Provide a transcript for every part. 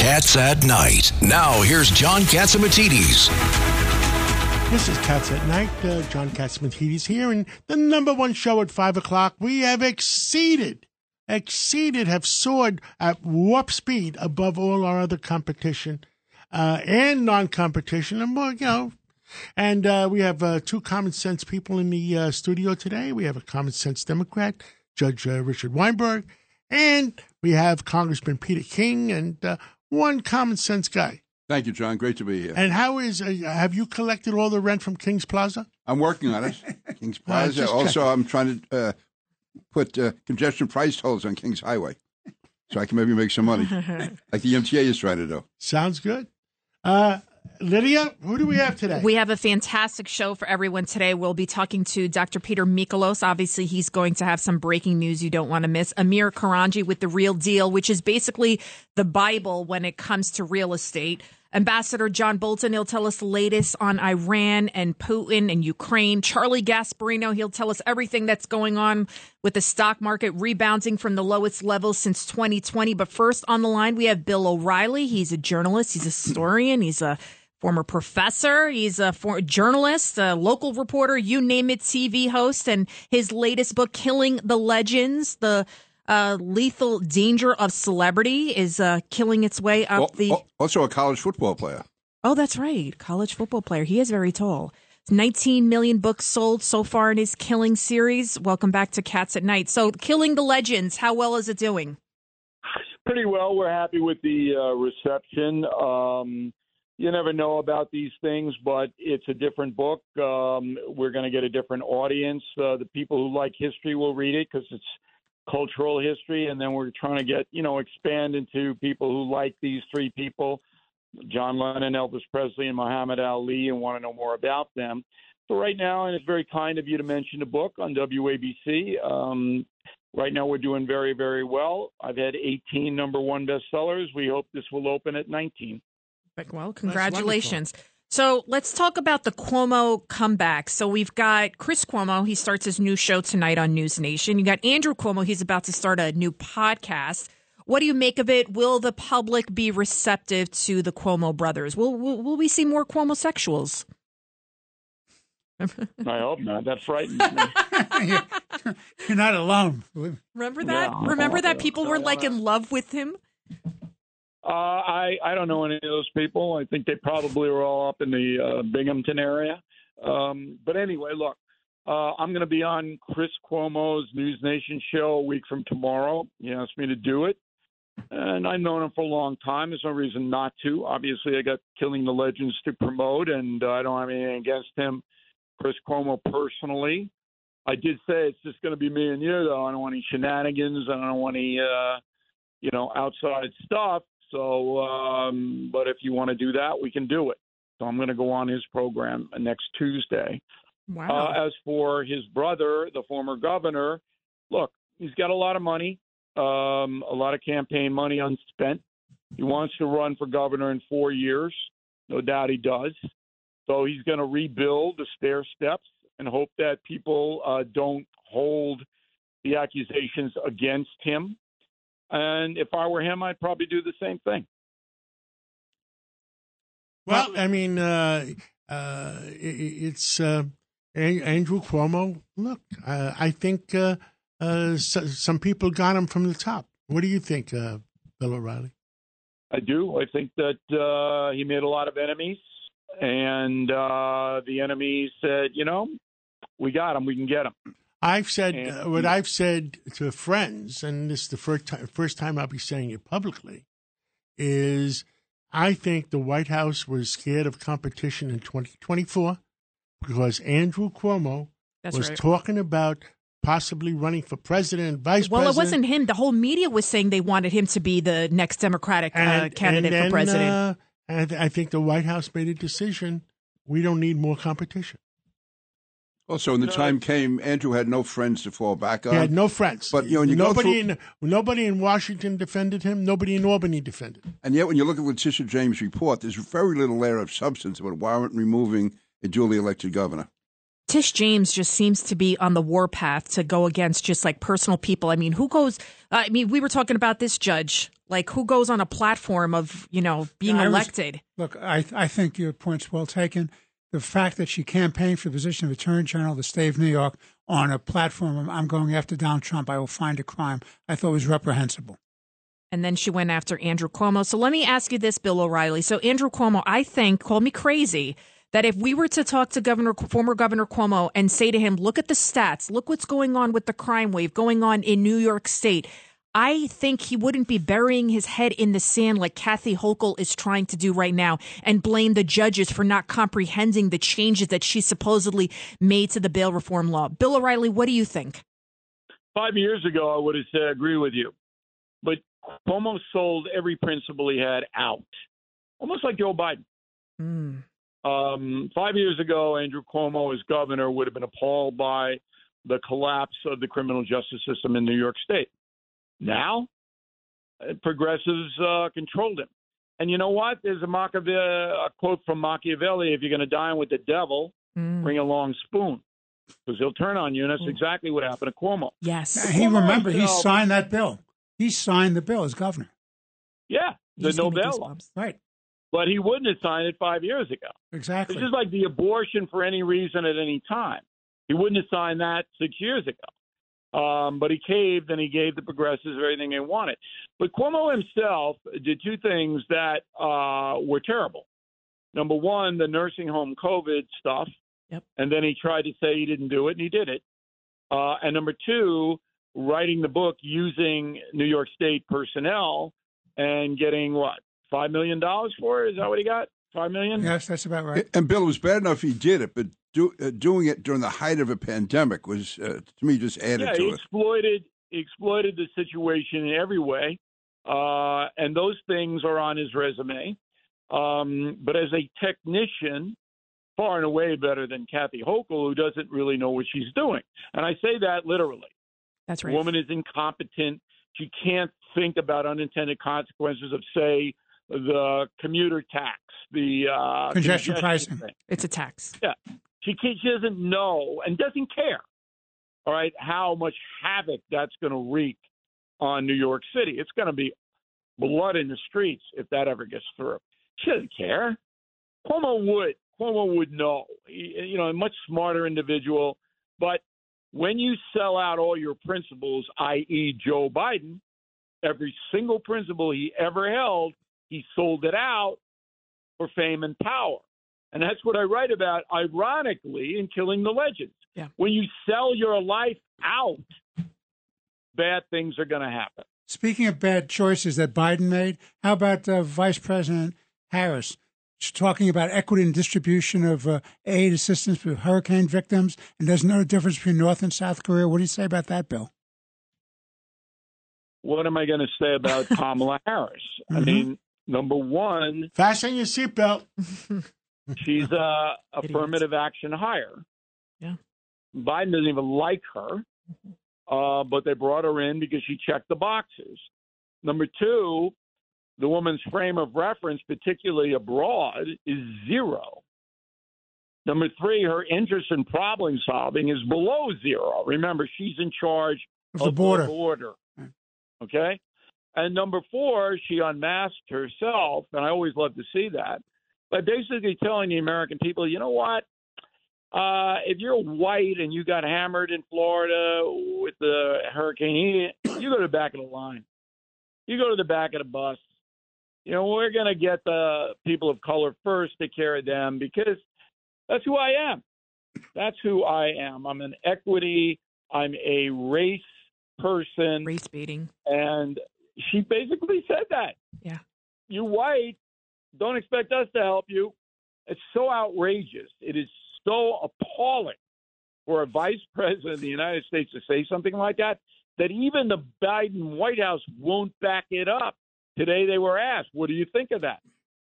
Cats at Night. Now, here's John Catsimatidis. This is Cats at Night. Uh, John Catsimatidis here, and the number one show at 5 o'clock. We have exceeded, exceeded, have soared at warp speed above all our other competition uh, and non competition. And, well, you know, and uh, we have uh, two common sense people in the uh, studio today. We have a common sense Democrat, Judge uh, Richard Weinberg, and we have Congressman Peter King and uh, one common sense guy. Thank you, John. Great to be here. And how is, uh, have you collected all the rent from King's Plaza? I'm working on it. Kings Plaza. also, I'm trying to uh, put uh, congestion price tolls on Kings Highway so I can maybe make some money, like the MTA is trying to do. Sounds good. Lydia, who do we have today? We have a fantastic show for everyone today. We'll be talking to Dr. Peter Michalos. Obviously, he's going to have some breaking news you don't want to miss. Amir Korangy with The Real Deal, which is basically the Bible when it comes to real estate. Ambassador John Bolton, he'll tell us the latest on Iran and Putin and Ukraine. Charlie Gasparino, he'll tell us everything that's going on with the stock market rebounding from the lowest levels since 2020. But first on the line, we have Bill O'Reilly. He's a journalist, he's a historian, he's a former professor, he's a for- journalist, a local reporter, you name it, TV host. And his latest book, Killing the Legends, the uh, lethal danger of celebrity is uh, killing its way up Al- the. Also, a college football player. Oh, that's right. College football player. He is very tall. 19 million books sold so far in his Killing series. Welcome back to Cats at Night. So, Killing the Legends, how well is it doing? Pretty well. We're happy with the uh, reception. Um, you never know about these things, but it's a different book. Um, we're going to get a different audience. Uh, the people who like history will read it because it's cultural history, and then we're trying to get you know expand into people who like these three people, John Lennon, Elvis Presley, and Muhammad Ali, and want to know more about them. So right now, and it's very kind of you to mention the book on WABC. Um, right now, we're doing very, very well. I've had 18 number one bestsellers. We hope this will open at 19. Well, congratulations. So let's talk about the Cuomo comeback. So we've got Chris Cuomo. He starts his new show tonight on News Nation. You got Andrew Cuomo. He's about to start a new podcast. What do you make of it? Will the public be receptive to the Cuomo brothers? Will will, will we see more Cuomo sexuals? I hope not. That frightens me. you're, you're not alone. Remember that? Yeah. Remember that people were like in love with him? Uh, I I don't know any of those people. I think they probably were all up in the uh, Binghamton area. Um, but anyway, look, uh, I'm going to be on Chris Cuomo's News Nation show a week from tomorrow. He asked me to do it, and I've known him for a long time. There's no reason not to. Obviously, I got Killing the Legends to promote, and uh, I don't have anything against him, Chris Cuomo personally. I did say it's just going to be me and you, though. I don't want any shenanigans. I don't want any, uh, you know, outside stuff. So, um, but if you want to do that, we can do it. So I'm going to go on his program next Tuesday. Wow. Uh, as for his brother, the former governor, look, he's got a lot of money, um, a lot of campaign money unspent. He wants to run for governor in four years. No doubt he does. So he's going to rebuild the stair steps and hope that people uh, don't hold the accusations against him. And if I were him, I'd probably do the same thing. Well, I mean, uh, uh, it's uh, Andrew Cuomo. Look, uh, I think uh, uh, so, some people got him from the top. What do you think, uh, Bill O'Reilly? I do. I think that uh, he made a lot of enemies, and uh, the enemies said, you know, we got him. We can get him. I've said uh, what I've said to friends, and this is the first time, first time I'll be saying it publicly, is I think the White House was scared of competition in 2024 because Andrew Cuomo That's was right. talking about possibly running for president, vice well, president. Well, it wasn't him. The whole media was saying they wanted him to be the next Democratic uh, and, uh, candidate then, for president. Uh, and I think the White House made a decision. We don't need more competition. Also, when the time came, Andrew had no friends to fall back on. He had no friends. But you know, you nobody through, in nobody in Washington defended him. Nobody in Albany defended. him. And yet, when you look at Letitia James' report, there's very little layer of substance about warrant removing a duly elected governor. Tish James just seems to be on the warpath to go against just like personal people. I mean, who goes? I mean, we were talking about this judge. Like, who goes on a platform of you know being yeah, elected? Was, look, I I think your point's well taken the fact that she campaigned for the position of Attorney General of the state of New York on a platform of I'm going after Donald Trump, I will find a crime, I thought was reprehensible. And then she went after Andrew Cuomo. So let me ask you this, Bill O'Reilly. So Andrew Cuomo, I think, called me crazy that if we were to talk to Governor, former Governor Cuomo and say to him, look at the stats, look what's going on with the crime wave going on in New York State. I think he wouldn't be burying his head in the sand like Kathy Hochul is trying to do right now and blame the judges for not comprehending the changes that she supposedly made to the bail reform law. Bill O'Reilly, what do you think? Five years ago, I would have said, I agree with you. But Cuomo sold every principle he had out, almost like Joe Biden. Mm. Um, five years ago, Andrew Cuomo, as governor, would have been appalled by the collapse of the criminal justice system in New York State. Now, uh, progressives uh, controlled him. And you know what? There's a, Machiavelli, a quote from Machiavelli: "If you're going to dine with the devil, mm. bring a long spoon." Because he'll turn on you, and that's mm. exactly what happened to Cuomo. Yes, he remember he signed that bill. He signed the bill as governor. Yeah, the no bail law. Right. But he wouldn't have signed it five years ago. Exactly. It's just like the abortion for any reason at any time. He wouldn't have signed that six years ago. Um, but he caved and he gave the progressives everything they wanted. But Cuomo himself did two things that uh, were terrible. Number one, the nursing home COVID stuff. Yep. And then he tried to say he didn't do it, and he did it. Uh, and number two, writing the book using New York State personnel and getting what five million dollars for it. Is that what he got? Five million? Yes, that's about right. And Bill, it was bad enough he did it, but do, uh, doing it during the height of a pandemic was, uh, to me, just added yeah, to he it. Exploited, exploited the situation in every way, uh, and those things are on his resume. Um, but as a technician, far and away better than Kathy Hochul, who doesn't really know what she's doing. And I say that literally. That's right. The woman is incompetent. She can't think about unintended consequences of, say, the commuter tax, the uh, congestion, congestion pricing. Thing. It's a tax. Yeah, she she doesn't know and doesn't care. All right, how much havoc that's going to wreak on New York City. It's going to be blood in the streets if that ever gets through. She doesn't care. Cuomo would. Cuomo would know. He, you know, a much smarter individual. But when you sell out all your principles, i.e., Joe Biden, every single principle he ever held, he sold it out for fame and power. And that's what I write about, ironically, in Killing the Legends. Yeah. When you sell your life out, bad things are going to happen. Speaking of bad choices that Biden made, how about uh, Vice President Harris? She's talking about equity and distribution of uh, aid assistance for hurricane victims, and there's no difference between North and South Korea. What do you say about that, Bill? What am I going to say about Kamala Harris? Mm-hmm. I mean, number one, fasten your seatbelt. She's a affirmative action hire. Yeah. Biden doesn't even like her, uh, but they brought her in because she checked the boxes. Number two, the woman's frame of reference, particularly abroad, is zero. Number three, her interest in problem solving is below zero. Remember, she's in charge of, the border. The border. Okay? And number four, she unmasked herself, and I always love to see that by basically telling the American people, you know what? Uh, if you're white and you got hammered in Florida with the hurricane, you go to the back of the line. You go to the back of the bus. You know, we're going to get the people of color first, care of them because that's who I am. That's who I am. I'm an equity, I'm a race person. Race baiting. And she basically said that. Yeah. You white, don't expect us to help you. It's so outrageous. It is so appalling for a vice president of the United States to say something like that, that even the Biden White House won't back it up. Today they were asked, what do you think of that?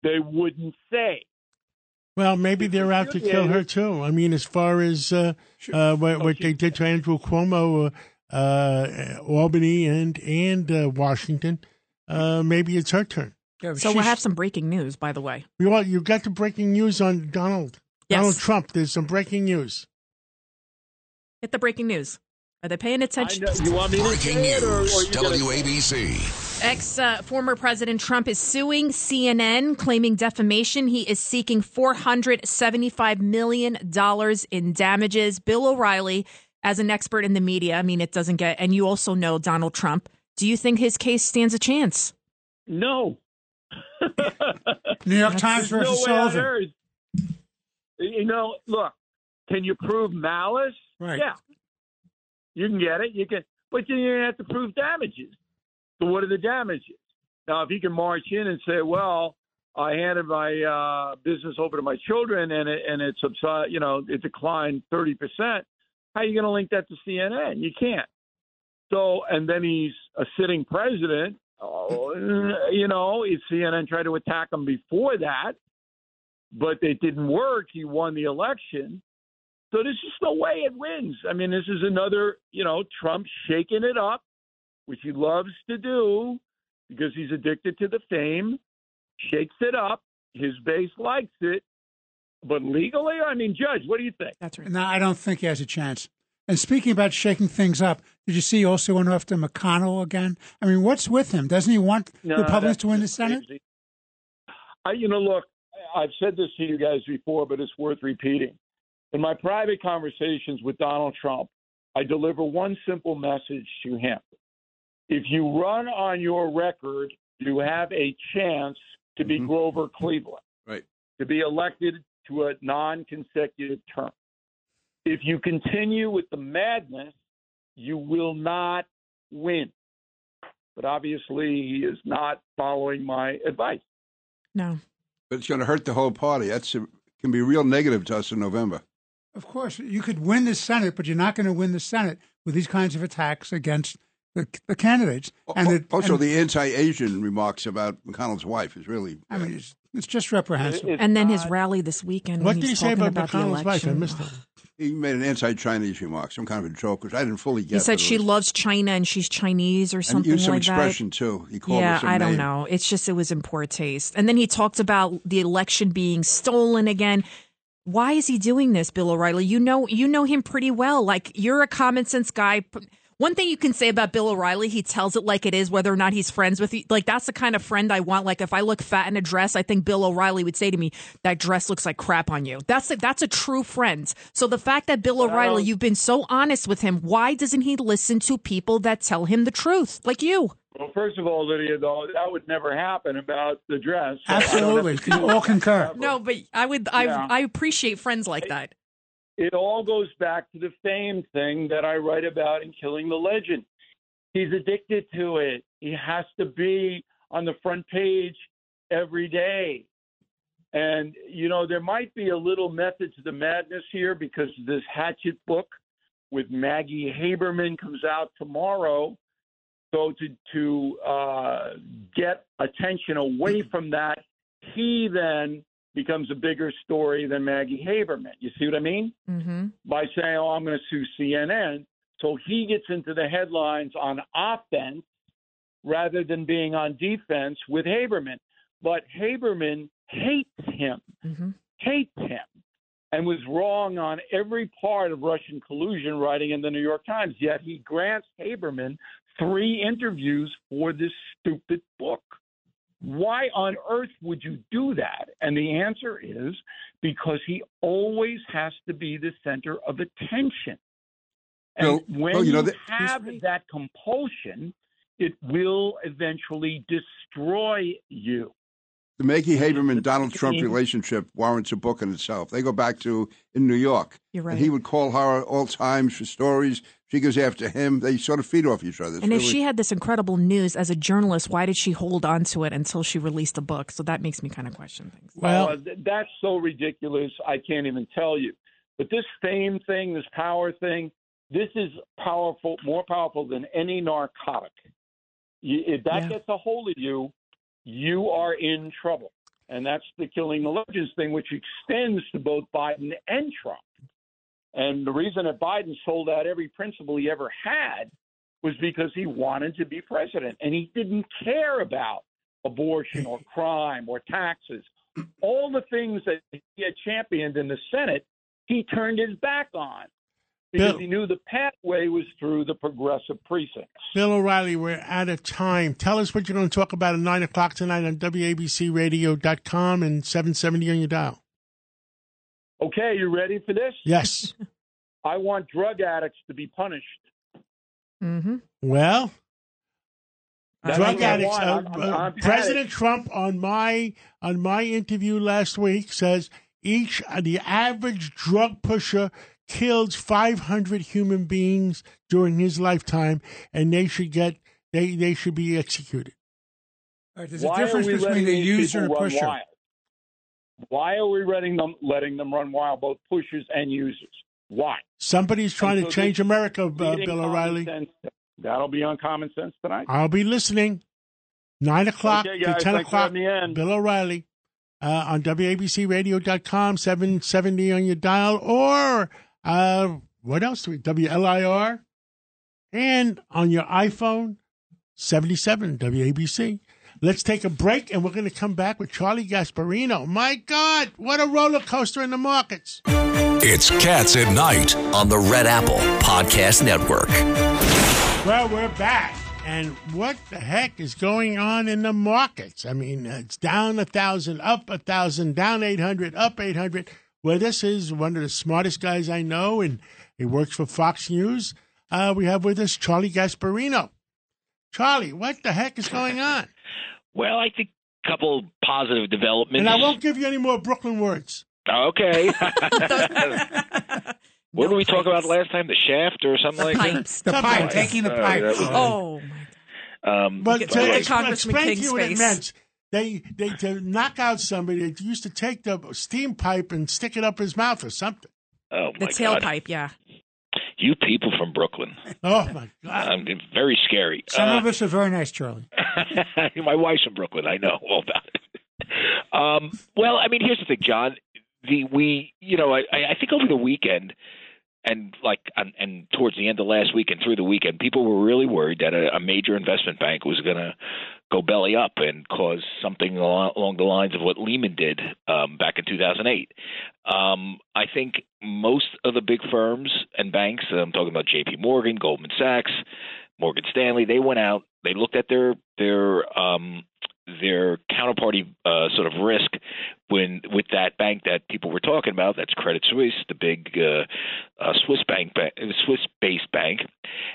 They wouldn't say. Well, maybe they're out to kill her too. I mean, as far as uh, uh, what, what they did to Andrew Cuomo, uh, uh, Albany and and uh, Washington, uh, maybe it's her turn. Yeah, So we'll have some breaking news, by the way. You all, you got the breaking news on Donald Yes. Donald Trump. There's some breaking news. Get the breaking news. Are they paying attention? know, you want me to Breaking say it, or, or news. you WABC. Ex uh, former President Trump is suing CNN, claiming defamation. He is seeking $475 million in damages. Bill O'Reilly, as an expert in the media, I mean, it doesn't get, and you also know Donald Trump. Do you think his case stands a chance? No. New York Times versus no Sullivan. You know, look, can you prove malice? Right. Yeah. You can get it. You can, but then you have to prove damages. So what are the damages? Now, if he can march in and say, "Well, I handed my uh, business over to my children, and it and it subside, you know, it declined thirty percent," how are you going to link that to CNN? You can't. So, and then he's a sitting president. Oh, you know, CNN tried to attack him before that, but it didn't work. He won the election. So there's just no way it wins. I mean, this is another, you know, Trump shaking it up, which he loves to do because he's addicted to the fame, shakes it up. His base likes it. But legally, I mean, Judge, what do you think? That's right. No, I don't think he has a chance. And speaking about shaking things up, did you see he also went after McConnell again? I mean, what's with him? Doesn't he want No, Republicans to win the Senate? I, you know, look, I've said this to you guys before, but it's worth repeating. In my private conversations with Donald Trump, I deliver one simple message to him. If you run on your record, you have a chance to be Mhm. Grover Cleveland, Right. to be elected to a non consecutive term. If you continue with the madness, you will not win. But obviously, he is not following my advice. No. But it's going to hurt the whole party. That's a, can be real negative to us in November. Of course, you could win the Senate, but you're not going to win the Senate with these kinds of attacks against the, the candidates. Oh, and Al- it, also, and- the anti-Asian remarks about McConnell's wife is really. I mean, it's, it's just reprehensible. It's And then his rally this weekend. What when did he say talking about McConnell's wife? I missed it. he made an anti-Chinese remark, some kind of a joke, which I didn't fully get. He said she was- loves China and she's Chinese or and something used some like that. expression too. He called yeah, I don't name. know. It's just it was in poor taste. And then he talked about the election being stolen again. Why is he doing this, Bill O'Reilly? You know, you know him pretty well. Like you're a common sense guy. One thing you can say about Bill O'Reilly, he tells it like it is, whether or not he's friends with you. Like that's the kind of friend I want. Like if I look fat in a dress, I think Bill O'Reilly would say to me, "That dress looks like crap on you." That's a, that's a true friend. So the fact that Bill O'Reilly, you've been so honest with him, why doesn't he listen to people that tell him the truth, like you? Well, first of all, Lydia, though, that would never happen about the dress. So Absolutely. have to do We all concur. No, but I would. I Yeah. I appreciate friends like that. It all goes back to the fame thing that I write about in Killing the Legend. He's addicted to it. He has to be on the front page every day. And, you know, there might be a little method to the madness here because this Hatchet book with Maggie Haberman comes out tomorrow. So to to uh, get attention away from that, he then becomes a bigger story than Maggie Haberman. You see what I mean? Mm-hmm. By saying, "Oh, I'm going to sue CNN," so he gets into the headlines on offense rather than being on defense with Haberman. But Haberman hates him Mm-hmm. hates him and was wrong on every part of Russian collusion writing in the New York Times. Yet he grants Haberman three interviews for this stupid book. Why on earth would you do that? And the answer is because he always has to be the center of attention. And Bill- oh, when Bill, you know that- have that compulsion, it will eventually destroy you. The Maggie Haberman Donald Trump relationship warrants a book in itself. They go back to in New York. You're right. And he would call her all times for stories. She goes after him. They sort of feed off each other. It's And if she had this incredible news as a journalist, why did she hold on to it until she released a book? So that makes me kind of question things. Well, Uh, that's so ridiculous. I can't even tell you. But this fame thing, this power thing, this is powerful, more powerful than any narcotic. You, if that Yeah. gets a hold of you, you are in trouble. And that's the killing the legends thing, which extends to both Biden and Trump. And the reason that Biden sold out every principle he ever had was because he wanted to be president and he didn't care about abortion or crime or taxes. All the things that he had championed in the Senate, he turned his back on because Bill- he knew the pathway was through the progressive precincts. Bill O'Reilly, we're out of time. Tell us what you're going to talk about at 9 o'clock tonight on WABCRadio.com and 770 on your dial. Okay, you ready for this? Yes. I want drug addicts to be punished. Mm-hmm. Well, That's drug addicts. Uh, I'm- I'm- uh, I'm President Trump on my on my interview last week says each uh, the average drug pusher kills 500 human beings during his lifetime, and they should get they they should be executed. All right, there's Why a difference are we between letting a user and a people run pusher. wild? Why are we letting them letting them run wild, both pushers and users? Why? Somebody's trying to change America, uh, Bill O'Reilly. Sense. That'll be on Common Sense tonight. I'll be listening. Nine o'clock Okay, to ten o'clock. having me. Bill O'Reilly uh, on WABCRadio.com, seven seventy on your dial, or uh, what else do we? WLIR, and on your iPhone, seventy seven WABC. Let's take a break, and we're going to come back with Charlie Gasparino. My God, what a roller coaster in the markets! It's Cats at Night on the Red Apple Podcast Network. Well, we're back. And what the heck is going on in the markets? I mean, it's down a thousand, up a thousand, down 800, up 800. Well, this is one of the smartest guys I know, and he works for Fox News. Uh, we have with us Charlie Gasparino. Charlie, what the heck is going on? Well, I think a couple positive developments. And I won't give you any more Brooklyn words. Okay. what did we talk about last time? The shaft or something The like pipes. The Something pipe, like taking the Uh, pipe. that was- Oh, my that? Um, But Get- to get Congressman explain to King's you what it face. meant, they, they to knock out somebody, they used to take the steam pipe and stick it up his mouth or something. oh the my God. tailpipe, yeah. You people from Brooklyn. Oh, my God. Um, very scary. Some Uh, of us are very nice, Charlie. my wife's from Brooklyn. I know all about it. Um, well, I mean, here's the thing, John. The we, you know, I, I think over the weekend and like and, and towards the end of last week and through the weekend, people were really worried that a, a major investment bank was going to go belly up and cause something along, the lines of what Lehman did um, back in 2008. Um, I think most of the big firms and banks, I'm talking about J.P. Morgan, Goldman Sachs, Morgan Stanley, they went out, they looked at their their um, their counterparty uh, sort of risk when with that bank that people were talking about. That's Credit Suisse, the big uh, uh, Swiss bank, ba- Swiss-based bank,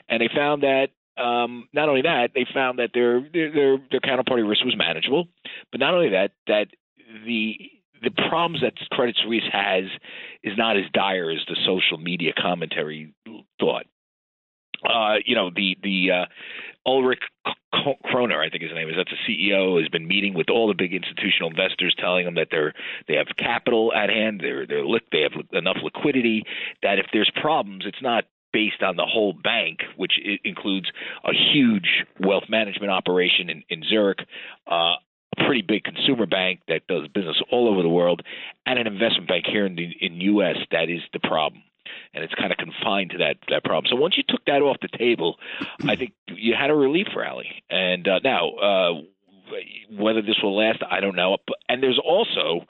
and they found that um, not only that they found that their their their, counterparty risk was manageable, but not only that that the the problems that Credit Suisse has is not as dire as the social media commentary thought. Uh, you know, the the uh, Ulrich Kroner, I think his name is. That's the CEO. Has been meeting with all the big institutional investors, telling them that they're they have capital at hand. They're they're li- they have enough liquidity that if there's problems, it's not based on the whole bank, which includes a huge wealth management operation in, in Zurich, uh, a pretty big consumer bank that does business all over the world, and an investment bank here in the in U.S. that is the problem and it's kind of confined to that that problem. So once you took that off the table, I think you had a relief rally. And uh, now, uh, whether this will last, I don't know. And there's also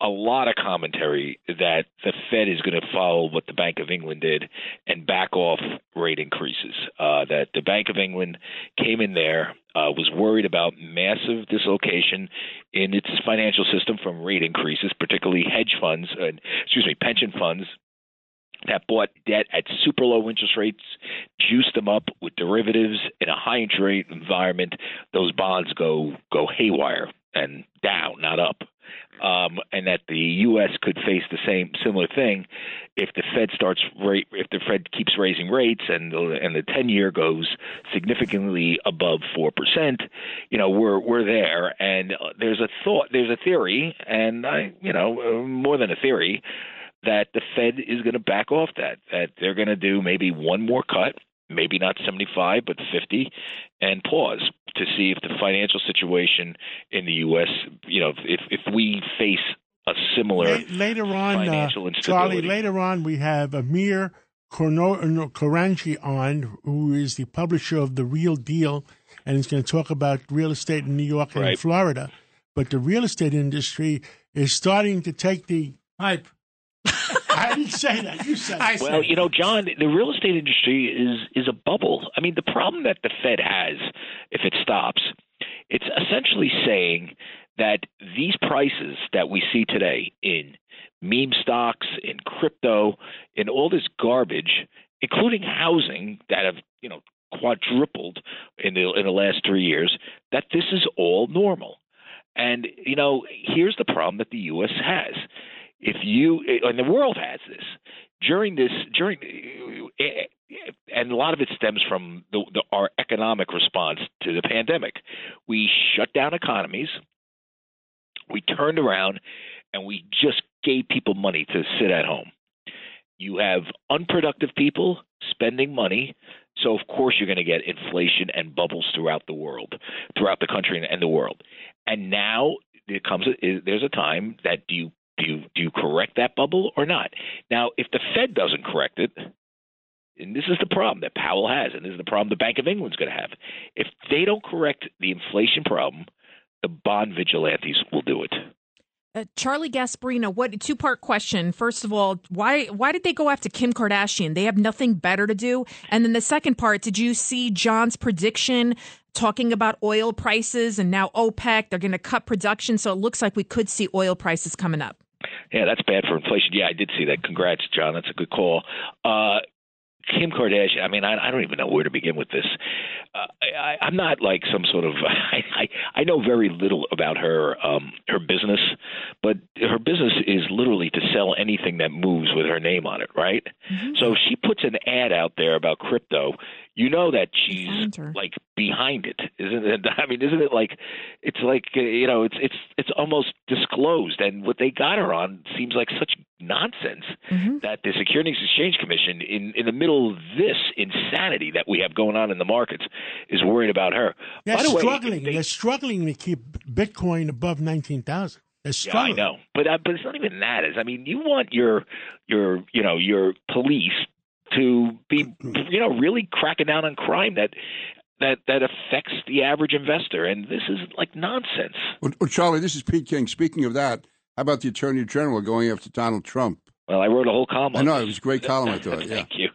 a lot of commentary that the Fed is going to follow what the Bank of England did and back off rate increases. Uh, that the Bank of England came in there, uh, was worried about massive dislocation in its financial system from rate increases, particularly hedge funds, and excuse me, pension funds that bought debt at super low interest rates, juiced them up with derivatives in a high interest rate environment. Those bonds go go haywire and down, not up. Um, and that the U.S. could face the same similar thing if the Fed starts rate if the Fed keeps raising rates and the, and the ten year goes significantly above four percent. You know we're we're there, and uh, there's a thought, there's a theory, and I you know more than a theory that the Fed is going to back off that, that they're going to do maybe one more cut, maybe not 75, but 50, and pause to see if the financial situation in the U.S., you know, if, if we face a similar later on, uh, financial uh, instability. Charlie, later on, we have Amir Korangy on, who is the publisher of The Real Deal, and he's going to talk about real estate in New York and Right. Florida. But the real estate industry is starting to take the Hype. I didn't say that. You said I it. Well, you know, John, the real estate industry is is a bubble. I mean, the problem that the Fed has, if it stops, it's essentially saying that these prices that we see today in meme stocks, in crypto, in all this garbage, including housing that have you know quadrupled in the in the last three years, that this is all normal. And you know, here's the problem that the U.S. has. If you and the world has this during this during and a lot of it stems from the, the, our economic response to the pandemic. We shut down economies. We turned around and we just gave people money to sit at home. You have unproductive people spending money, so of course you're going to get inflation and bubbles throughout the world, throughout the country and, the world. And now it comes there's a time that do you do you do you correct that bubble or not? Now, if the Fed doesn't correct it, and this is the problem that Powell has, and this is the problem the Bank of England's going to have. If they don't correct the inflation problem, the bond vigilantes will do it. Uh, Charlie Gasparino, what two part question? First of all, why why did they go after Kim Kardashian? They have nothing better to do. And then the second part, did you see John's prediction talking about oil prices and now OPEC? They're going to cut production, so it looks like we could see oil prices coming up. Yeah, that's bad for inflation. Yeah, I did see that. Congrats, John. That's a good call. Uh, Kim Kardashian. I mean, I, I don't even know where to begin with this. Uh, I, I'm not like some sort of. I, I I know very little about her um, her business, but her business is literally to sell anything that moves with her name on it, right? So if she puts an ad out there about crypto, you know that she's like behind it, isn't it? I mean, isn't it like it's like uh, you know, it's it's it's almost disclosed, and what they got her on seems like such nonsense that the Securities Exchange Commission, in in the middle of this insanity that we have going on in the markets, is worried about her. They're By the way, struggling. they- They're struggling to keep Bitcoin above nineteen thousand. They're Yeah, I know, but uh, but it's not even that. Is I mean, you want your your you know your police to be you know really cracking down on crime that that that affects the average investor, and this is like nonsense. Well, Charlie, this is Pete King. Speaking of that, how about the Attorney General going after Donald Trump? Well, I wrote a whole column. I know it was a great column. I thought. Yeah. Thank you.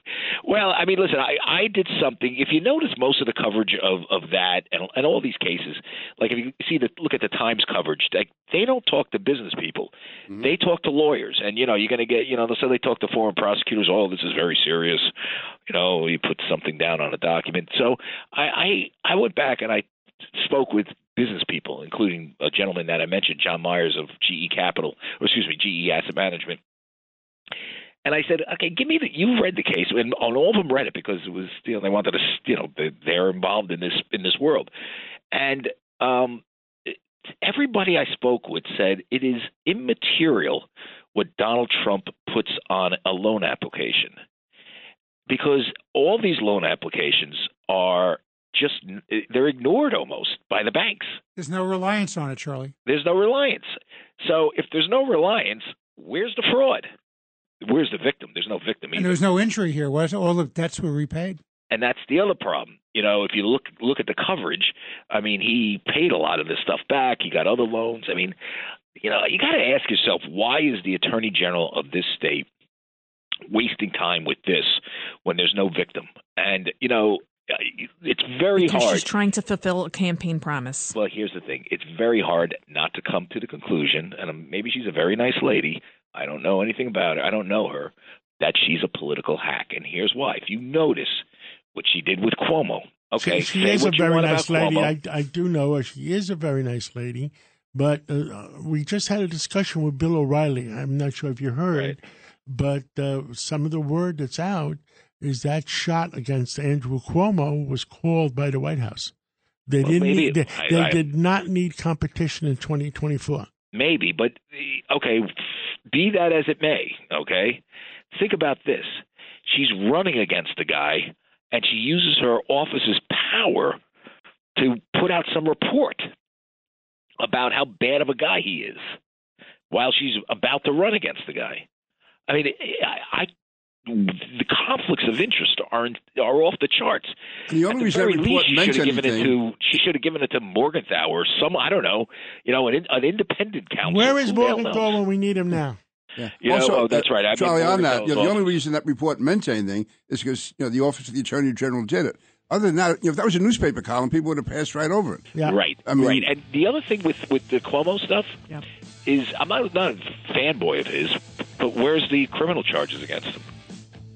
Well, I mean, listen, I, I did something. If you notice most of the coverage of, of that and, and all these cases, like if you see the look at the Times coverage, like they don't talk to business people. Mm-hmm. They talk to lawyers, and you know you're going to get you know so they talk to foreign prosecutors. Oh, this is very serious. You know, you put something down on a document. So I I, I went back and I spoke with business people, including a gentleman that I mentioned, John Myers of GE Capital, or excuse me, GE Asset Management. And I said, okay, give me the. You've read the case, and all of them read it because it was you know they wanted to you know they, they're involved in this in this world, and um, everybody I spoke with said it is immaterial what Donald Trump puts on a loan application because all these loan applications are just they're ignored almost by the banks. There's no reliance on it, Charlie. There's no reliance. So if there's no reliance, where's the fraud? Where's the victim? There's no victim And either. there was no injury here, was it? All the debts were repaid. and that's the other problem. You know, if you look look at the coverage, I mean, he paid a lot of this stuff back. He got other loans. I mean, you know, you got to ask yourself why is the attorney general of this state wasting time with this when there's no victim? And you know, it's very because hard. she's trying to fulfill a campaign promise. Well, here's the thing. It's very hard not to come to the conclusion, and um, maybe she's a very nice lady. I don't know anything about her. I don't know her. That she's a political hack, and here's why. If you notice what she did with Cuomo, okay, she, she is a very nice lady. I, I do know her. She is a very nice lady. But uh, we just had a discussion with Bill O'Reilly. I'm not sure if you heard, but uh, some of the word that's out is that shot against Andrew Cuomo was called by the White House. They Well, didn't. Need, they I- they I- did not need competition in 2024. Maybe, but okay, be that as it may, okay, think about this. She's running against the guy, and she uses her office's power to put out some report about how bad of a guy he is while she's about to run against the guy. I mean, I, I the conflicts of interest are are off the charts. And the only At the reason very that report least, she meant should have given it anything- to she should have given it to Morgenthau or some I don't know, you know, an, an independent counsel. Where is Who the Morgenthau when we need him now? Yeah. You know, oh, that's uh, right. I Charlie, on that, you know, the only reason that report meant anything is because you know the office of the attorney general did it. Other than that, you know, if that was a newspaper column, people would have passed right over it. Yeah. Right, I mean- right. And the other thing with with the Cuomo stuff Yep. is I'm not not a fanboy of his, but where's the criminal charges against him?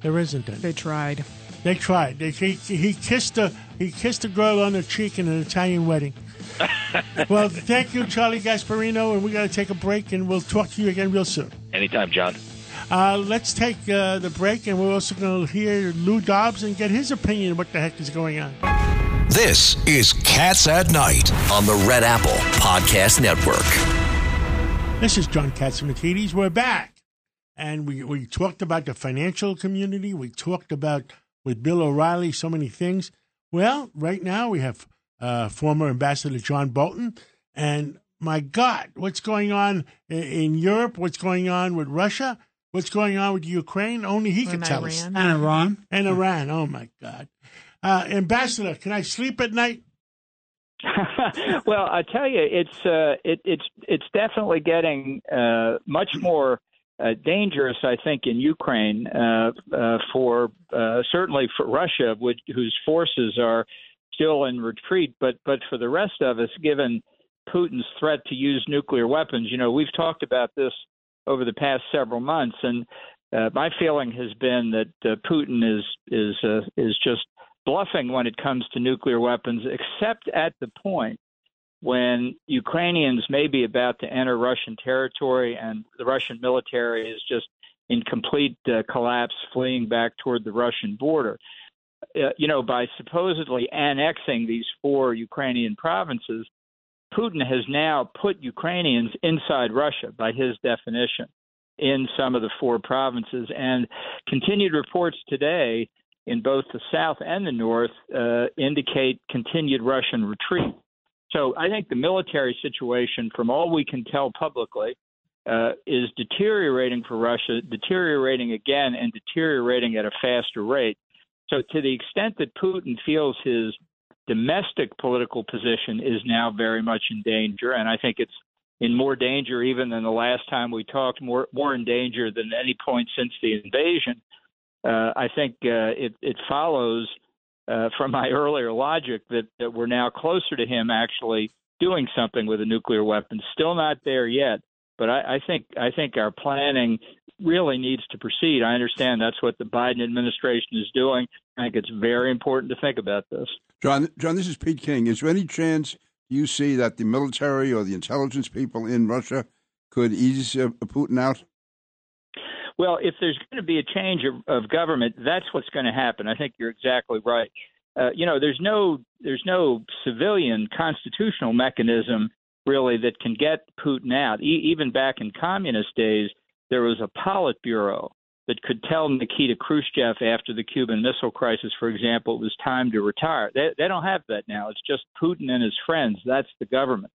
There isn't any. They tried. They tried. They, he, he kissed a he kissed a girl on the cheek in an Italian wedding. well, thank you, Charlie Gasparino, and we got to take a break, and we'll talk to you again real soon. Anytime, John. Uh, let's take uh, the break, and we're also going to hear Lou Dobbs and get his opinion of what the heck is going on. This is Cats at Night on the Red Apple Podcast Network. This is John Catsimatidis. We're back. And we, we talked about the financial community. We talked about with Bill O'Reilly so many things. Well, right now we have uh, former Ambassador John Bolton. And my God, what's going on i- in Europe? What's going on with Russia? What's going on with Ukraine? Only he can And tell us. And Iran. And Iran. Oh, my God. Uh, Ambassador, can I sleep at night? well, I tell you, it's uh, it, it's it's definitely getting uh, much more uh, dangerous. I think in Ukraine uh, uh, for uh, certainly for Russia, which, whose forces are still in retreat, but but for the rest of us, given Putin's threat to use nuclear weapons, you know, we've talked about this over the past several months, and uh, my feeling has been that Putin is is is just bluffing when it comes to nuclear weapons, except at the point when Ukrainians may be about to enter Russian territory and the Russian military is just in complete uh, collapse, fleeing back toward the Russian border. Uh, you know, by supposedly annexing these four Ukrainian provinces, Putin has now put Ukrainians inside Russia by his definition in some of the four provinces. And continued reports today in both the south and the north uh, indicate continued Russian retreat. So I think the military situation, from all we can tell publicly, uh, is deteriorating for Russia, deteriorating again, and deteriorating at a faster rate. So, to the extent that Putin feels his domestic political position is now very much in danger, and I think it's in more danger even than the last time we talked, more more in danger than any point since the invasion. Uh, I think uh, it, it follows uh, from my earlier logic that, that we're now closer to him actually doing something with a nuclear weapon. Still not there yet, but I, I think I think our planning really needs to proceed. I understand that's what the Biden administration is doing. I think it's very important to think about this. John, John, this is Pete King. Is there any chance you see that the military or the intelligence people in Russia could ease uh, Putin out? Well, if there's going to be a change of, of government, that's what's going to happen. I think you're exactly right. Uh, you know, there's no there's no civilian constitutional mechanism really that can get Putin out. E- even back in communist days, there was a Politburo that could tell Nikita Khrushchev after the Cuban Missile Crisis, for example, it was time to retire. They, they don't have that now. It's just Putin and his friends. That's the government.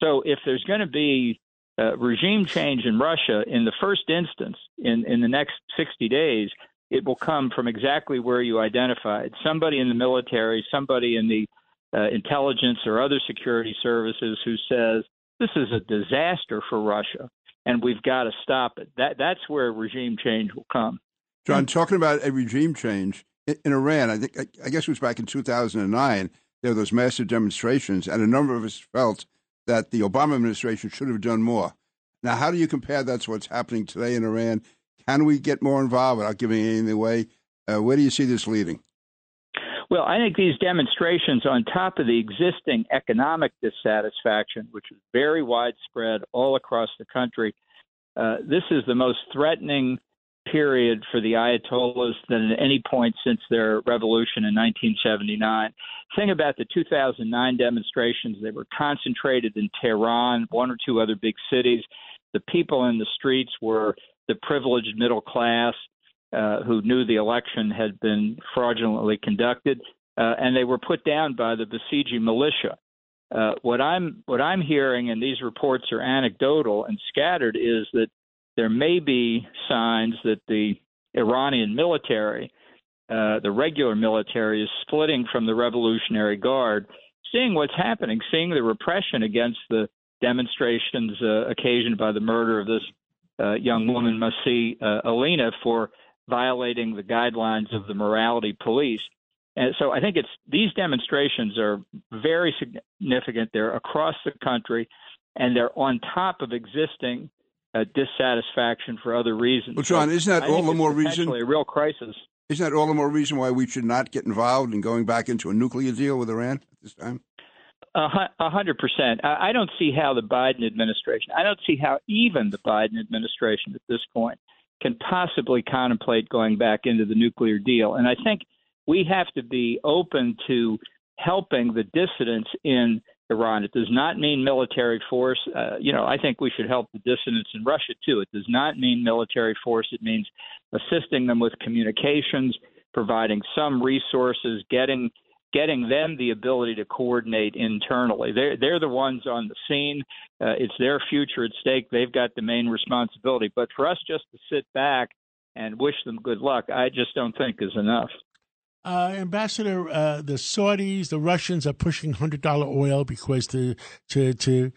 So if there's going to be uh, regime change in Russia in the first instance in, in the next 60 days, it will come from exactly where you identified somebody in the military, somebody in the uh, intelligence or other security services who says this is a disaster for Russia and we've got to stop it. That that's where regime change will come. John, talking about a regime change in, in Iran, I think I, I guess it was back in 2009. There were those massive demonstrations, and a number of us felt that the Obama administration should have done more. Now, how do you compare that to what's happening today in Iran? Can we get more involved without giving anything away? Uh, where do you see this leading? Well, I think these demonstrations, on top of the existing economic dissatisfaction, which is very widespread all across the country, uh, this is the most threatening period for the Ayatollahs than at any point since their revolution in 1979. Thing about the 2009 demonstrations, they were concentrated in Tehran, one or two other big cities. the people in the streets were the privileged middle class uh, who knew the election had been fraudulently conducted, uh, and they were put down by the Basiji militia. Uh, what I'm what I'm hearing, and these reports are anecdotal and scattered, is that there may be signs that the Iranian military, uh, the regular military, is splitting from the Revolutionary Guard, seeing what's happening, seeing the repression against the demonstrations uh, occasioned by the murder of this uh, young woman, Masih uh, Alina, for violating the guidelines of the morality police. And so I think it's these demonstrations are very significant. They're across the country, and they're on top of existing uh, dissatisfaction for other reasons. Well, John, isn't that I all the more reason? A real crisis. Isn't that all the more reason why we should not get involved in going back into a nuclear deal with Iran at this time? A hundred percent. I don't see how the Biden administration, I don't see how even the Biden administration at this point can possibly contemplate going back into the nuclear deal. And I think we have to be open to helping the dissidents in Iran. It does not mean military force. Uh, you know, I think we should help the dissidents in Russia too. It does not mean military force. It means assisting them with communications, providing some resources, getting getting them the ability to coordinate internally. They're they're the ones on the scene. Uh, it's their future at stake. They've got the main responsibility. But for us just to sit back and wish them good luck, I just don't think is enough. Uh, Ambassador, uh, the Saudis, the Russians are pushing hundred dollar oil because to to to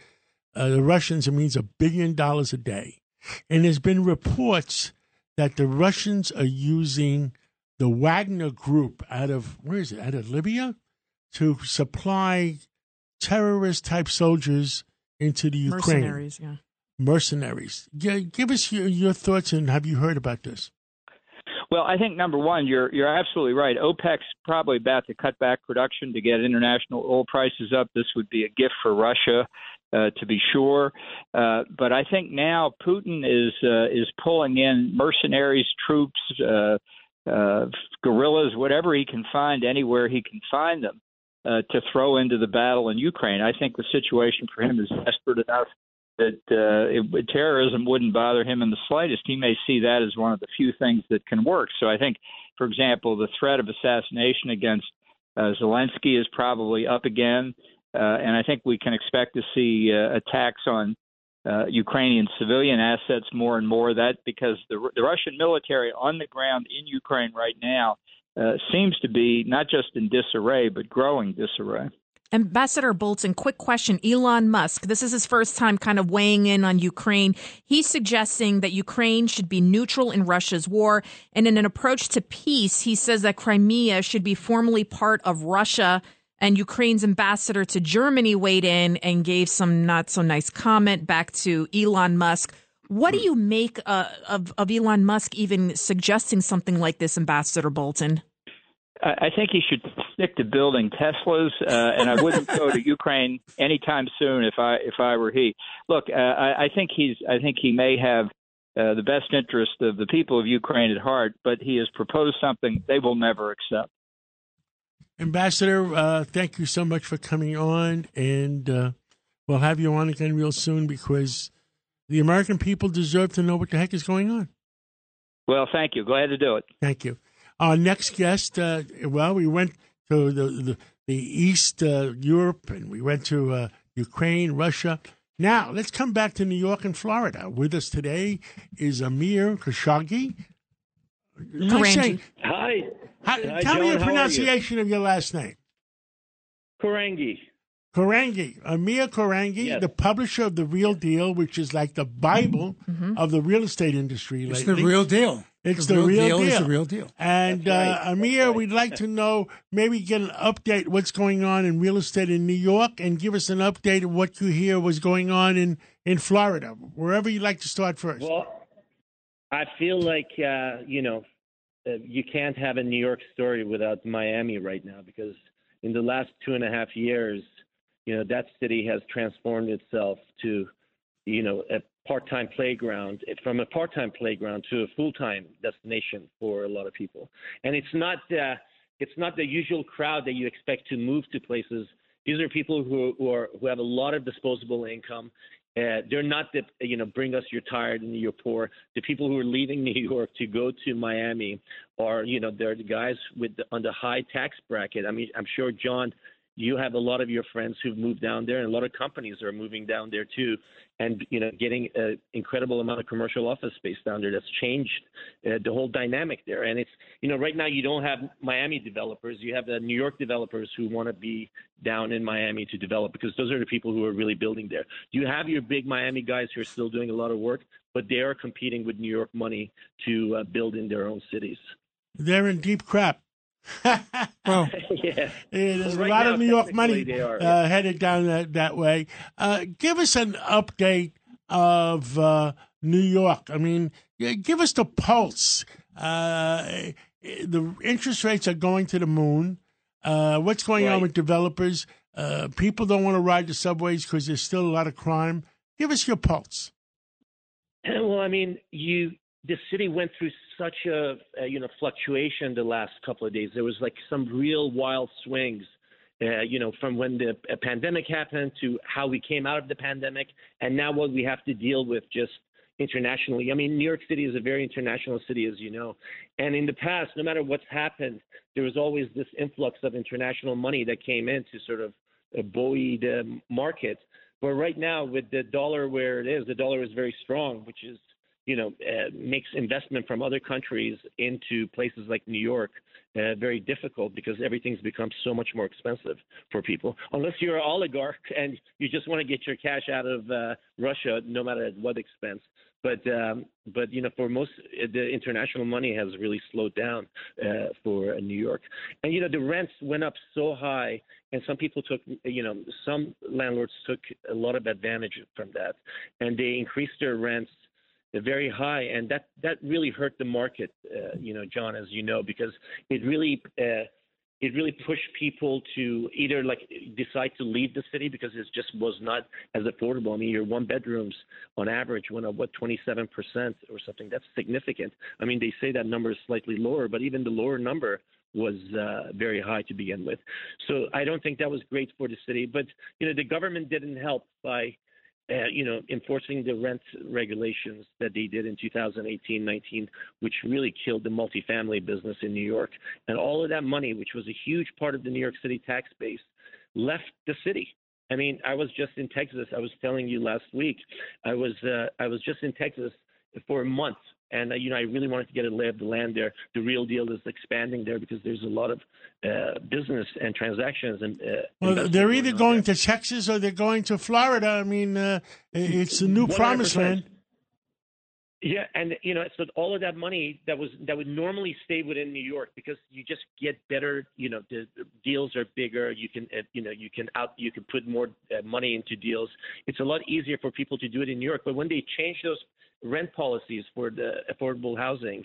uh, the Russians it means a billion dollars a day, and there's been reports that the Russians are using the Wagner Group out of where is it? Out of Libya to supply terrorist type soldiers into the Ukraine. Mercenaries, yeah. Mercenaries. Yeah, give us your, your thoughts and have you heard about this? Well, I think number one, you're you're absolutely right. OPEC's probably about to cut back production to get international oil prices up. This would be a gift for Russia, uh, to be sure. Uh, but I think now Putin is uh, is pulling in mercenaries, troops, uh, uh, guerrillas, whatever he can find, anywhere he can find them, uh, to throw into the battle in Ukraine. I think the situation for him is desperate enough that uh, it, terrorism wouldn't bother him in the slightest. He may see that as one of the few things that can work. So I think, for example, the threat of assassination against uh, Zelensky is probably up again, uh, and I think we can expect to see uh, attacks on uh, Ukrainian civilian assets more and more. That because the, the Russian military on the ground in Ukraine right now uh, seems to be not just in disarray but growing disarray. Ambassador Bolton, quick question. Elon Musk, this is his first time kind of weighing in on Ukraine. He's suggesting that Ukraine should be neutral in Russia's war. And in an approach to peace, he says that Crimea should be formally part of Russia and Ukraine's ambassador to Germany weighed in and gave some not so nice comment back to Elon Musk. What do you make uh, of, of Elon Musk even suggesting something like this, Ambassador Bolton? I think he should stick to building Teslas, uh, and I wouldn't go to Ukraine anytime soon if I if I were he. Look, uh, I, I think he's I think he may have uh, the best interest of the people of Ukraine at heart, but he has proposed something they will never accept. Ambassador, uh, thank you so much for coming on, and uh, we'll have you on again real soon because the American people deserve to know what the heck is going on. Well, thank you. Glad to do it. Thank you. Our next guest, uh, well, we went to the the, the East uh, Europe, and we went to uh, Ukraine, Russia. Now let's come back to New York and Florida. With us today is Amir Khashoggi. Korangy. Hi. How, Hi, tell John, me the how are pronunciation of your last name. Korangy. Korangy, Amir Korangy, Yes. the publisher of The Real Deal, which is like the Bible of the real estate industry It's the real deal. It's the, real, deal. is the real deal. And That's right. uh, Amir, we'd like to know, maybe get an update what's going on in real estate in New York, and give us an update of what you hear was going on in in Florida, wherever you'd like to start first. Well, I feel like uh, you know uh, you can't have a New York story without Miami right now because in the last two and a half years, you know that city has transformed itself to, you know, a part-time playground from a part-time playground to a full-time destination for a lot of people, and it's not. Uh, it's not the usual crowd that you expect to move to places. These are people who, who are who have a lot of disposable income, Uh, they're not the you know bring us you're tired and you're poor. The people who are leaving New York to go to Miami are you know they're the guys with the, on the high tax bracket. I mean I'm sure John you have a lot of your friends who've moved down there, and a lot of companies are moving down there too, and you know, getting an incredible amount of commercial office space down there. That's changed uh, the whole dynamic there. And it's you know, right now you don't have Miami developers, you have the New York developers who want to be down in Miami to develop because those are the people who are really building there. You have your big Miami guys who are still doing a lot of work, but they are competing with New York money to uh, build in their own cities. They're in deep crap. well, yeah. there's well, right a lot now, of New York money are, uh, headed down that, that way. Uh, give us an update of uh, New York. I mean, give us the pulse. Uh, the interest rates are going to the moon. Uh, what's going right. on with developers? Uh, people don't want to ride the subways because there's still a lot of crime. Give us your pulse. Well, I mean, you the city went through such a, a, you know fluctuation the last couple of days. There was like some real wild swings, uh, you know, from when the pandemic happened to how we came out of the pandemic, and now what we have to deal with just internationally. I mean, New York City is a very international city, as you know, and in the past, no matter what's happened, there was always this influx of international money that came in to sort of uh, buoy the market. But right now, with the dollar where it is, the dollar is very strong, which is you know, uh, makes investment from other countries into places like New York uh, very difficult because everything's become so much more expensive for people. Unless you're an oligarch and you just want to get your cash out of uh, Russia, no matter at what expense. But um, but you know, for most, the international money has really slowed down uh, for New York. And you know, the rents went up so high, and some people took, you know, some landlords took a lot of advantage from that, and they increased their rents very high, and that that really hurt the market. Uh, you know, John, as you know, because it really uh, it really pushed people to either like decide to leave the city because it just was not as affordable. I mean, your one bedrooms on average went up what 27 percent or something. That's significant. I mean, they say that number is slightly lower, but even the lower number was uh, very high to begin with. So I don't think that was great for the city. But you know, the government didn't help by uh, you know, enforcing the rent regulations that they did in 2018-19, which really killed the multifamily business in New York. And all of that money, which was a huge part of the New York City tax base, left the city. I mean, I was just in Texas. I was telling you last week. I was uh, I was just in Texas for a month and uh, you know I really wanted to get a lay of the land there. The real deal is expanding there because there's a lot of uh, business and transactions. And uh, well, they're either going, to Texas or they're going to Florida. I mean, uh, it's a new 100%. promised land. Yeah, and you know, so all of that money that was that would normally stay within New York because you just get better. You know, the deals are bigger. You can, uh, you know, you can out, you can put more uh, money into deals. It's a lot easier for people to do it in New York. But when they change those rent policies for the affordable housing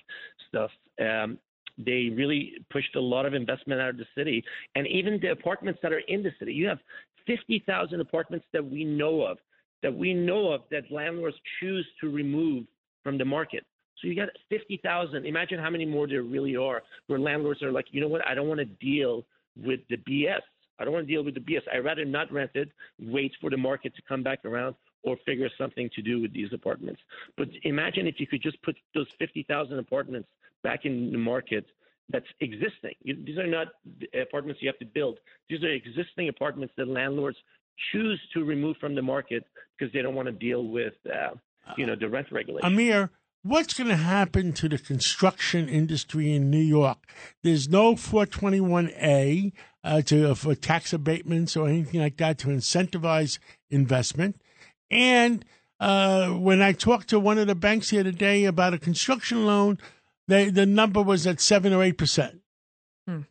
stuff, um, they really pushed a lot of investment out of the city. And even the apartments that are in the city, you have 50,000 apartments that we know of, that we know of that landlords choose to remove from the market. So you got 50,000. Imagine how many more there really are where landlords are like, you know what, I don't want to deal with the BS. I don't want to deal with the BS. I'd rather not rent it, wait for the market to come back around, or figure something to do with these apartments. But imagine if you could just put those 50,000 apartments back in the market that's existing. These are not apartments you have to build. These are existing apartments that landlords choose to remove from the market because they don't want to deal with, uh, you know, the rent regulation. Amir, what's going to happen to the construction industry in New York? There's no 421A uh, to for tax abatements or anything like that to incentivize investment. And uh, when I talked to one of the banks here today about a construction loan, they, the number was at seven or eight percent. Hmm.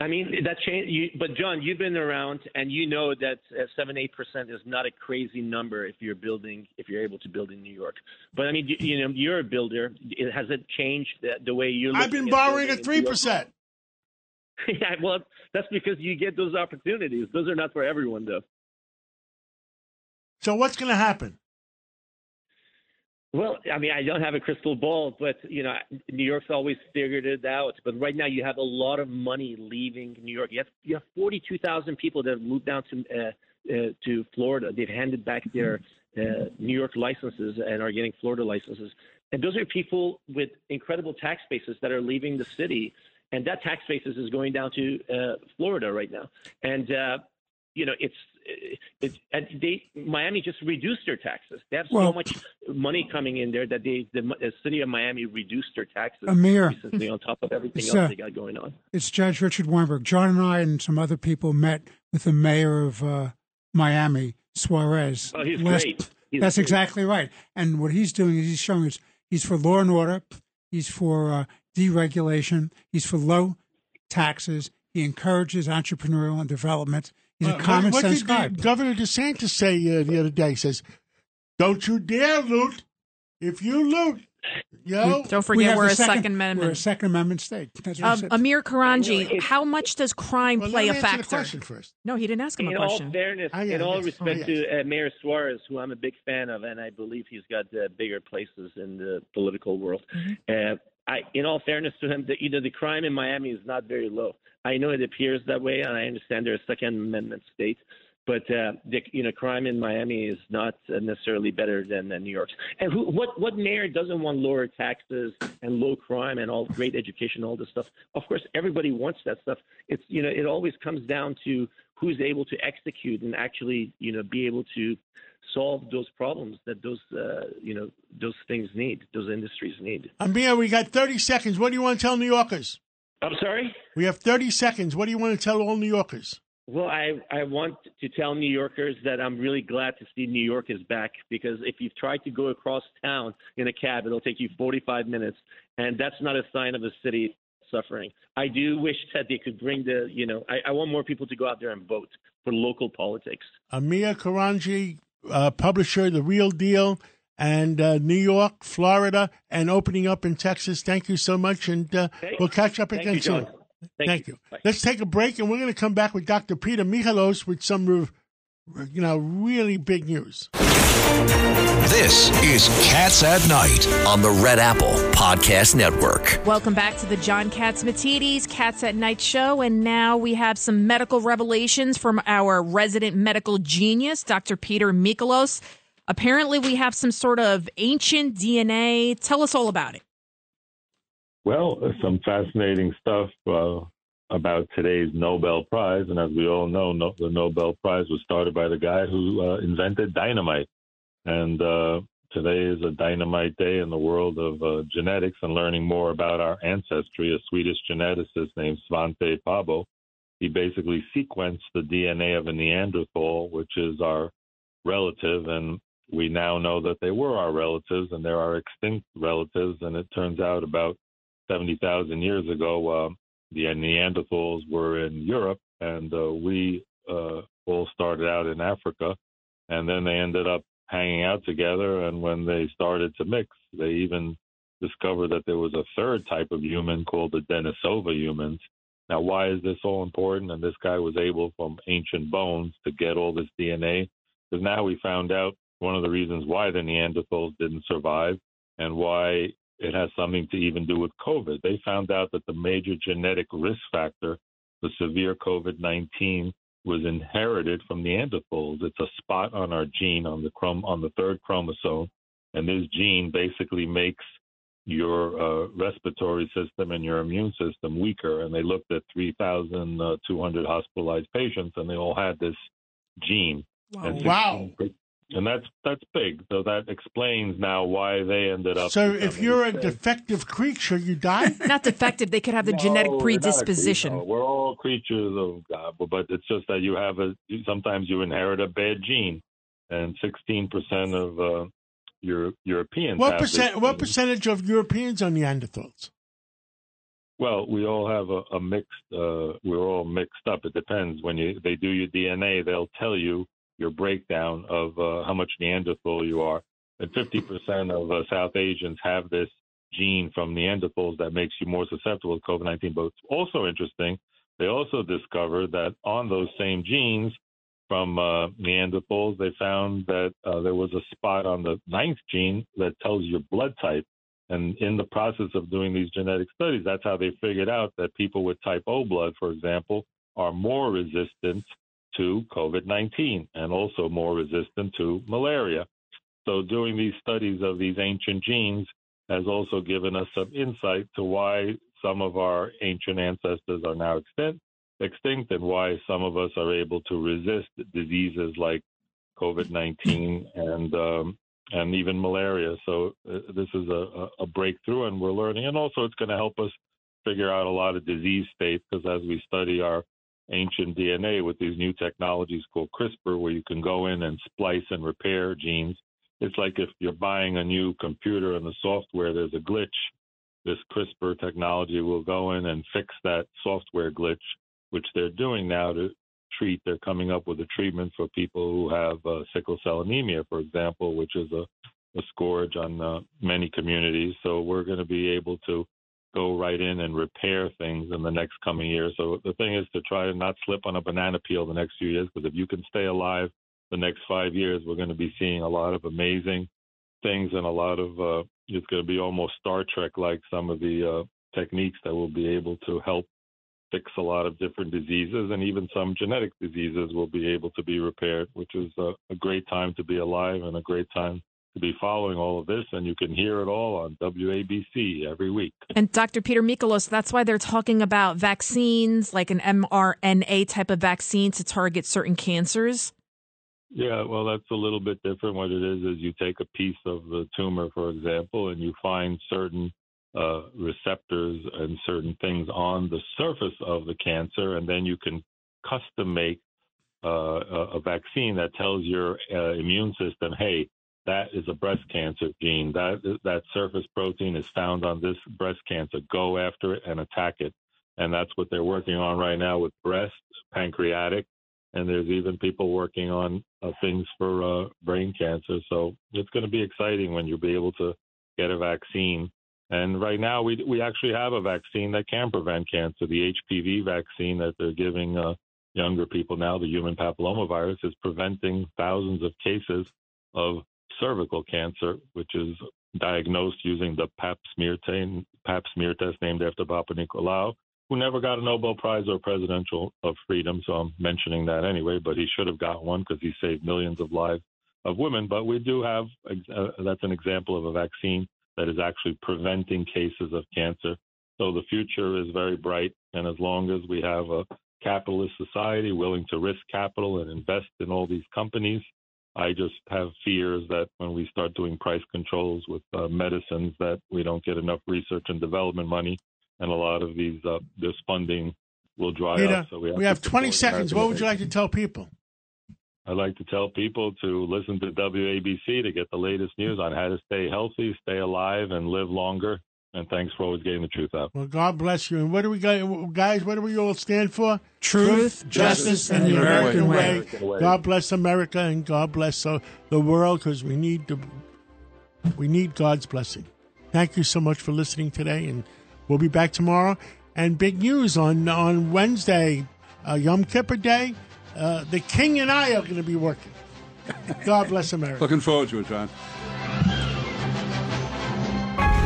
I mean that change. You, but John, you've been around, and you know that uh, seven eight percent is not a crazy number if you're building, if you're able to build in New York. But I mean, you, you know, you're a builder. It, has it changed the, the way you're? I've been borrowing at three percent. yeah, well, that's because you get those opportunities. Those are not for everyone, though. So what's going to happen? Well, I mean, I don't have a crystal ball, but you know, New York's always figured it out. But right now, you have a lot of money leaving New York. You have you have forty two thousand people that have moved down to uh, uh, to Florida. They've handed back their uh, New York licenses and are getting Florida licenses. And those are people with incredible tax bases that are leaving the city. And that tax basis is going down to uh, Florida right now. And, uh, you know, it's, it's and they Miami just reduced their taxes. They have Well- so much money coming in there that they the, the city of Miami reduced their taxes Amir. recently on top of everything else uh, they got going on. It's Judge Richard Weinberg. John and I and some other people met with the mayor of uh, Miami, Suarez. Oh, he's last- great. He's That's great. exactly right. And what he's doing is he's showing us he's for law and order, he's for uh, deregulation, he's for low taxes. He encourages entrepreneurial and development. He's a Uh, common what, what sense did guy. the- Governor DeSantis say uh, the other day? He says, "Don't you dare loot. If you loot, yo, Don't forget have we're a second, Second We're a Amendment. Second Amendment state. That's what Um, he said. Amir Korangy, how much does crime Well, play let a me the factor? question first. No, he didn't ask him a in question. all fairness, Ah, yeah, in all yes. respect Oh, to uh, Mayor Suarez, who I'm a big fan of, and I believe he's got uh, bigger places in the political world. Uh, I, in all fairness to him, the, you know, the crime in Miami is not very low. I know it appears that way, and I understand they're a Second Amendment state. But uh, the you know crime in Miami is not necessarily better than New York's. And who, what what mayor doesn't want lower taxes and low crime and all great education, all this stuff? Of course, everybody wants that stuff. It's you know it always comes down to who's able to execute and actually you know be able to solve those problems that those uh, you know those things need, those industries need. Amir, we got 30 seconds. What do you want to tell New Yorkers? I'm sorry. We have 30 seconds. What do you want to tell all New Yorkers? Well, I, I want to tell New Yorkers that I'm really glad to see New York is back because if you've tried to go across town in a cab, it'll take you 45 minutes, and that's not a sign of a city suffering. I do wish that they could bring the, you know, I, I want more people to go out there and vote for local politics. Amir Korangy, uh, publisher, The Real Deal, and uh, New York, Florida, and opening up in Texas. Thank you so much, and uh, we'll catch up again soon. Thank Thank you. you. Let's take a break, and we're going to come back with Dr. Peter Michalos with some, uh, you know, really big news. This is Cats at Night on the Red Apple Podcast Network. Welcome back to the John Catsimatidis Cats at Night show. And now we have some medical revelations from our resident medical genius, Dr. Peter Michalos. Apparently, we have some sort of ancient DNA. Tell us all about it. Well, some fascinating stuff uh, about today's Nobel Prize. And as we all know, no, the Nobel Prize was started by the guy who uh, invented dynamite. And uh, today is a dynamite day in the world of uh, genetics and learning more about our ancestry. A Swedish geneticist named Svante Pääbo, he basically sequenced the DNA of a Neanderthal, which is our relative, and we now know that they were our relatives and they're our extinct relatives. And it turns out about 70,000 years ago, uh, the Neanderthals were in Europe, and uh, we uh, all started out in Africa, and then they ended up hanging out together. And when they started to mix, they even discovered that there was a third type of human called the Denisova humans. Now, why is this all important? And this guy was able, from ancient bones, to get all this DNA. Because now we found out one of the reasons why the Neanderthals didn't survive and why it has something to even do with COVID. They found out that the major genetic risk factor for severe COVID 19 was inherited from Neanderthals. It's a spot on our gene on the chrom- on the third chromosome, and this gene basically makes your uh, respiratory system and your immune system weaker. And they looked at 3,200 hospitalized patients, and they all had this gene. And Wow. 16 And that's that's big. So that explains now why they ended up. So if you're a extinct. defective creature, you die? Not defective. They could have the No, genetic we're not a creature. predisposition. We're all creatures of God, but it's just that you have a. Sometimes you inherit a bad gene, and 16% of uh, your Europeans. What have percent? this What percentage of Europeans are Neanderthals? Well, we all have a, a mixed. Uh, we're all mixed up. It depends. When you they do your DNA, they'll tell you your breakdown of uh, how much Neanderthal you are. And 50% of uh, South Asians have this gene from Neanderthals that makes you more susceptible to COVID-19. But it's also interesting. They also discovered that on those same genes from uh, Neanderthals, they found that uh, there was a spot on the ninth gene that tells your blood type. And in the process of doing these genetic studies, that's how they figured out that people with type O blood, for example, are more resistant to COVID 19 and also more resistant to malaria. So, doing these studies of these ancient genes has also given us some insight to why some of our ancient ancestors are now extinct, extinct and why some of us are able to resist diseases like COVID 19 and um, and even malaria. So uh, this is a, a breakthrough, and we're learning. And also, it's going to help us figure out a lot of disease states because as we study our ancient DNA with these new technologies called CRISPR, where you can go in and splice and repair genes. It's like if you're buying a new computer and the software, there's a glitch. This CRISPR technology will go in and fix that software glitch, which they're doing now to treat. They're coming up with a treatment for people who have uh, sickle cell anemia, for example, which is a, a scourge on uh, many communities. So we're going to be able to go right in and repair things in the next coming year. So the thing is to try to not slip on a banana peel the next few years, because if you can stay alive the next five years, we're going to be seeing a lot of amazing things and a lot of uh, it's going to be almost Star Trek like some of the uh, techniques that will be able to help fix a lot of different diseases, and even some genetic diseases will be able to be repaired, which is a, a great time to be alive and a great time to be following all of this, and you can hear it all on WABC every week. And Dr. Peter Michalos, that's why they're talking about vaccines, like an mRNA type of vaccine to target certain cancers. Yeah, well, that's a little bit different. What it is is you take a piece of the tumor, for example, and you find certain uh, receptors and certain things on the surface of the cancer, and then you can custom make uh, a, vaccine that tells your uh, immune system, hey, that is a breast cancer gene. That that surface protein is found on this breast cancer. Go after it and attack it. And that's what they're working on right now with breast, pancreatic, and there's even people working on uh, things for uh, brain cancer. So it's going to be exciting when you'll be able to get a vaccine and right now, we we actually have a vaccine that can prevent cancer. The HPV vaccine that they're giving uh, younger people now, the human papillomavirus, is preventing thousands of cases of cervical cancer, which is diagnosed using the Pap smear, t- Pap smear test named after Papanicolaou, who never got a Nobel Prize or Presidential of Freedom. So I'm mentioning that anyway, but he should have got one because he saved millions of lives of women. But we do have uh, that's an example of a vaccine that is actually preventing cases of cancer. So the future is very bright. And as long as we have a capitalist society willing to risk capital and invest in all these companies, I just have fears that when we start doing price controls with uh, medicines, that we don't get enough research and development money, and a lot of these uh, this funding will dry Peter, up. So we have, we have 20 seconds. What would you like to tell people? I'd like to tell people to listen to WABC to get the latest news on how to stay healthy, stay alive, and live longer. And thanks for always getting the truth out. Well, God bless you. And what do we got, guys? What do we all stand for? Truth, Truth justice, and the American, way. American way. God bless America and God bless uh, the world because we need to, we need God's blessing. Thank you so much for listening today, and we'll be back tomorrow. And big news on on Wednesday, uh, Yom Kippur Day. Uh, the king and I are going to be working. God bless America. Looking forward to it, John.